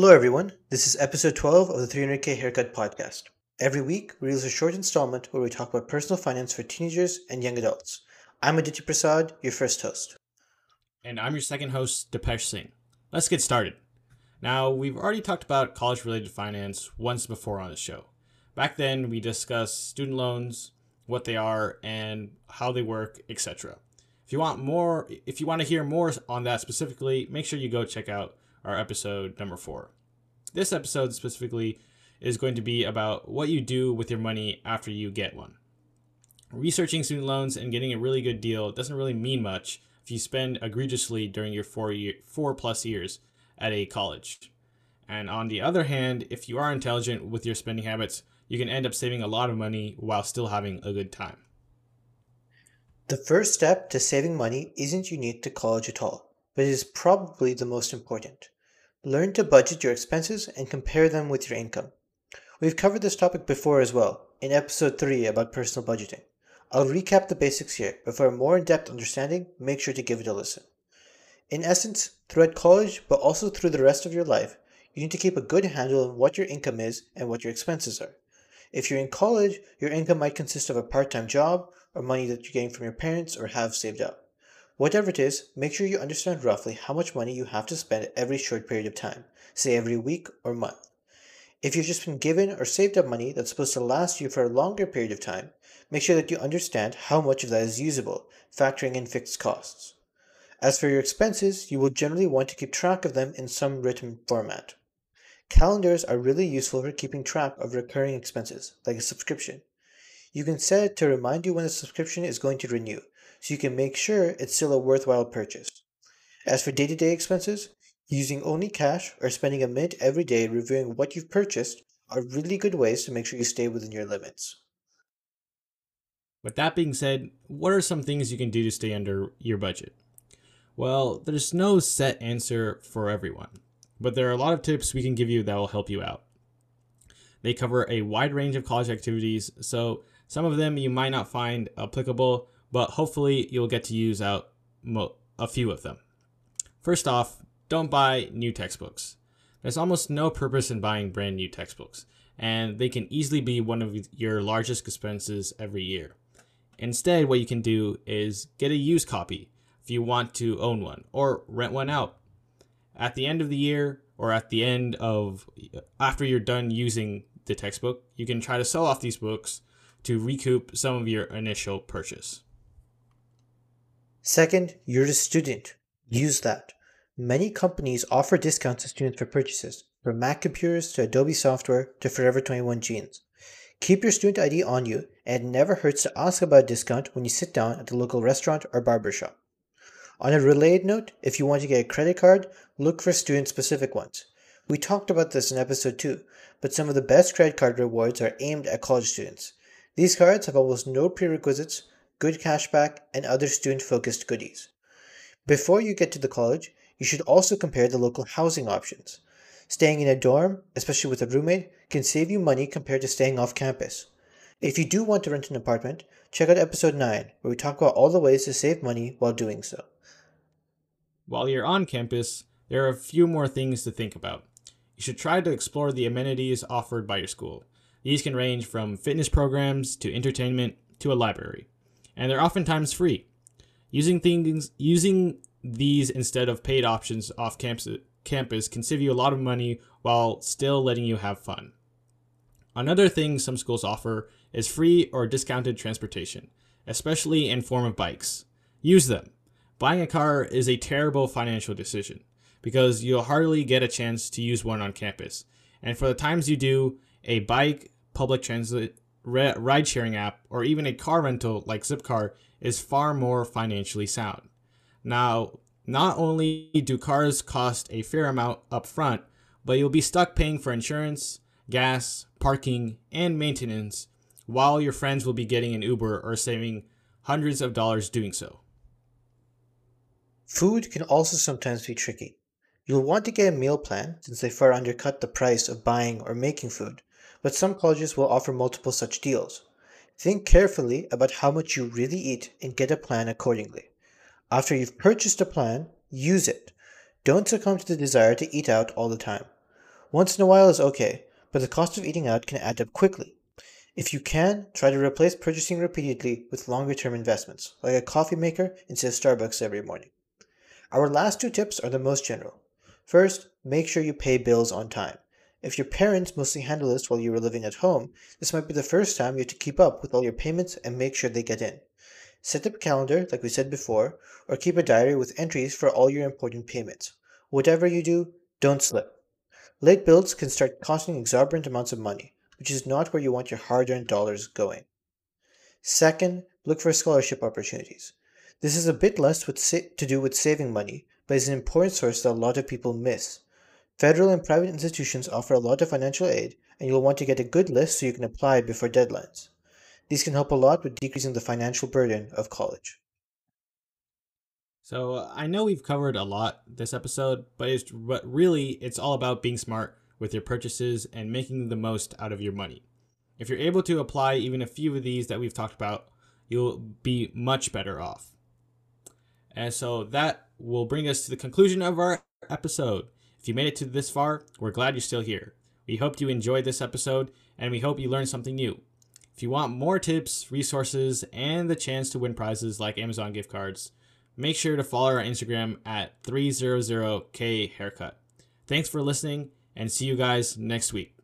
Hello, everyone. This is episode 12 of the 300k Haircut podcast. Every week, we release a short installment where we talk about personal finance for teenagers and young adults. I'm Aditya Prasad, your first host. And I'm your second host, Depesh Singh. Let's get started. Now, we've already talked about college related finance once before on the show. Back then, we discussed student loans, what they are, and how they work, etc. If you want more, if you want to hear more on that specifically, make sure you go check out our episode number four. This episode specifically is going to be about what you do with your money after you get one. Researching student loans and getting a really good deal doesn't really mean much if you spend egregiously during your four year, four plus years at a college. And on the other hand, if you are intelligent with your spending habits, you can end up saving a lot of money while still having a good time. The first step to saving money isn't unique to college at all but it is probably the most important. Learn to budget your expenses and compare them with your income. We've covered this topic before as well, in episode 3 about personal budgeting. I'll recap the basics here, but for a more in depth understanding, make sure to give it a listen. In essence, throughout college, but also through the rest of your life, you need to keep a good handle on what your income is and what your expenses are. If you're in college, your income might consist of a part time job or money that you're getting from your parents or have saved up. Whatever it is, make sure you understand roughly how much money you have to spend every short period of time, say every week or month. If you've just been given or saved up money that's supposed to last you for a longer period of time, make sure that you understand how much of that is usable, factoring in fixed costs. As for your expenses, you will generally want to keep track of them in some written format. Calendars are really useful for keeping track of recurring expenses, like a subscription. You can set it to remind you when the subscription is going to renew, so you can make sure it's still a worthwhile purchase. As for day to day expenses, using only cash or spending a minute every day reviewing what you've purchased are really good ways to make sure you stay within your limits. With that being said, what are some things you can do to stay under your budget? Well, there's no set answer for everyone, but there are a lot of tips we can give you that will help you out. They cover a wide range of college activities, so some of them you might not find applicable, but hopefully you'll get to use out a few of them. First off, don't buy new textbooks. There's almost no purpose in buying brand new textbooks, and they can easily be one of your largest expenses every year. Instead, what you can do is get a used copy if you want to own one, or rent one out. At the end of the year, or at the end of after you're done using the textbook, you can try to sell off these books to recoup some of your initial purchase. Second, you're a student. Use that. Many companies offer discounts to students for purchases, from Mac computers to Adobe software to Forever 21 jeans. Keep your student ID on you, and it never hurts to ask about a discount when you sit down at the local restaurant or barbershop. On a related note, if you want to get a credit card, look for student specific ones. We talked about this in episode 2, but some of the best credit card rewards are aimed at college students. These cards have almost no prerequisites, good cashback, and other student focused goodies. Before you get to the college, you should also compare the local housing options. Staying in a dorm, especially with a roommate, can save you money compared to staying off campus. If you do want to rent an apartment, check out episode 9, where we talk about all the ways to save money while doing so. While you're on campus, there are a few more things to think about. You should try to explore the amenities offered by your school. These can range from fitness programs to entertainment to a library and they're oftentimes free. Using things using these instead of paid options off campus, campus can save you a lot of money while still letting you have fun. Another thing some schools offer is free or discounted transportation, especially in form of bikes. Use them. Buying a car is a terrible financial decision because you'll hardly get a chance to use one on campus. And for the times you do, a bike, public transit, ride sharing app or even a car rental like Zipcar is far more financially sound. Now, not only do cars cost a fair amount up front, but you'll be stuck paying for insurance, gas, parking, and maintenance while your friends will be getting an Uber or saving hundreds of dollars doing so. Food can also sometimes be tricky. You'll want to get a meal plan since they far undercut the price of buying or making food, but some colleges will offer multiple such deals. Think carefully about how much you really eat and get a plan accordingly. After you've purchased a plan, use it. Don't succumb to the desire to eat out all the time. Once in a while is okay, but the cost of eating out can add up quickly. If you can, try to replace purchasing repeatedly with longer term investments, like a coffee maker instead of Starbucks every morning. Our last two tips are the most general. First, make sure you pay bills on time. If your parents mostly handle this while you were living at home, this might be the first time you have to keep up with all your payments and make sure they get in. Set up a calendar, like we said before, or keep a diary with entries for all your important payments. Whatever you do, don't slip. Late bills can start costing exorbitant amounts of money, which is not where you want your hard earned dollars going. Second, look for scholarship opportunities. This is a bit less sa- to do with saving money, but is an important source that a lot of people miss. Federal and private institutions offer a lot of financial aid, and you'll want to get a good list so you can apply before deadlines. These can help a lot with decreasing the financial burden of college. So I know we've covered a lot this episode, but it's but really it's all about being smart with your purchases and making the most out of your money. If you're able to apply even a few of these that we've talked about, you'll be much better off. And so that will bring us to the conclusion of our episode. If you made it to this far, we're glad you're still here. We hope you enjoyed this episode and we hope you learned something new. If you want more tips, resources, and the chance to win prizes like Amazon gift cards, make sure to follow our Instagram at 300k haircut. Thanks for listening and see you guys next week.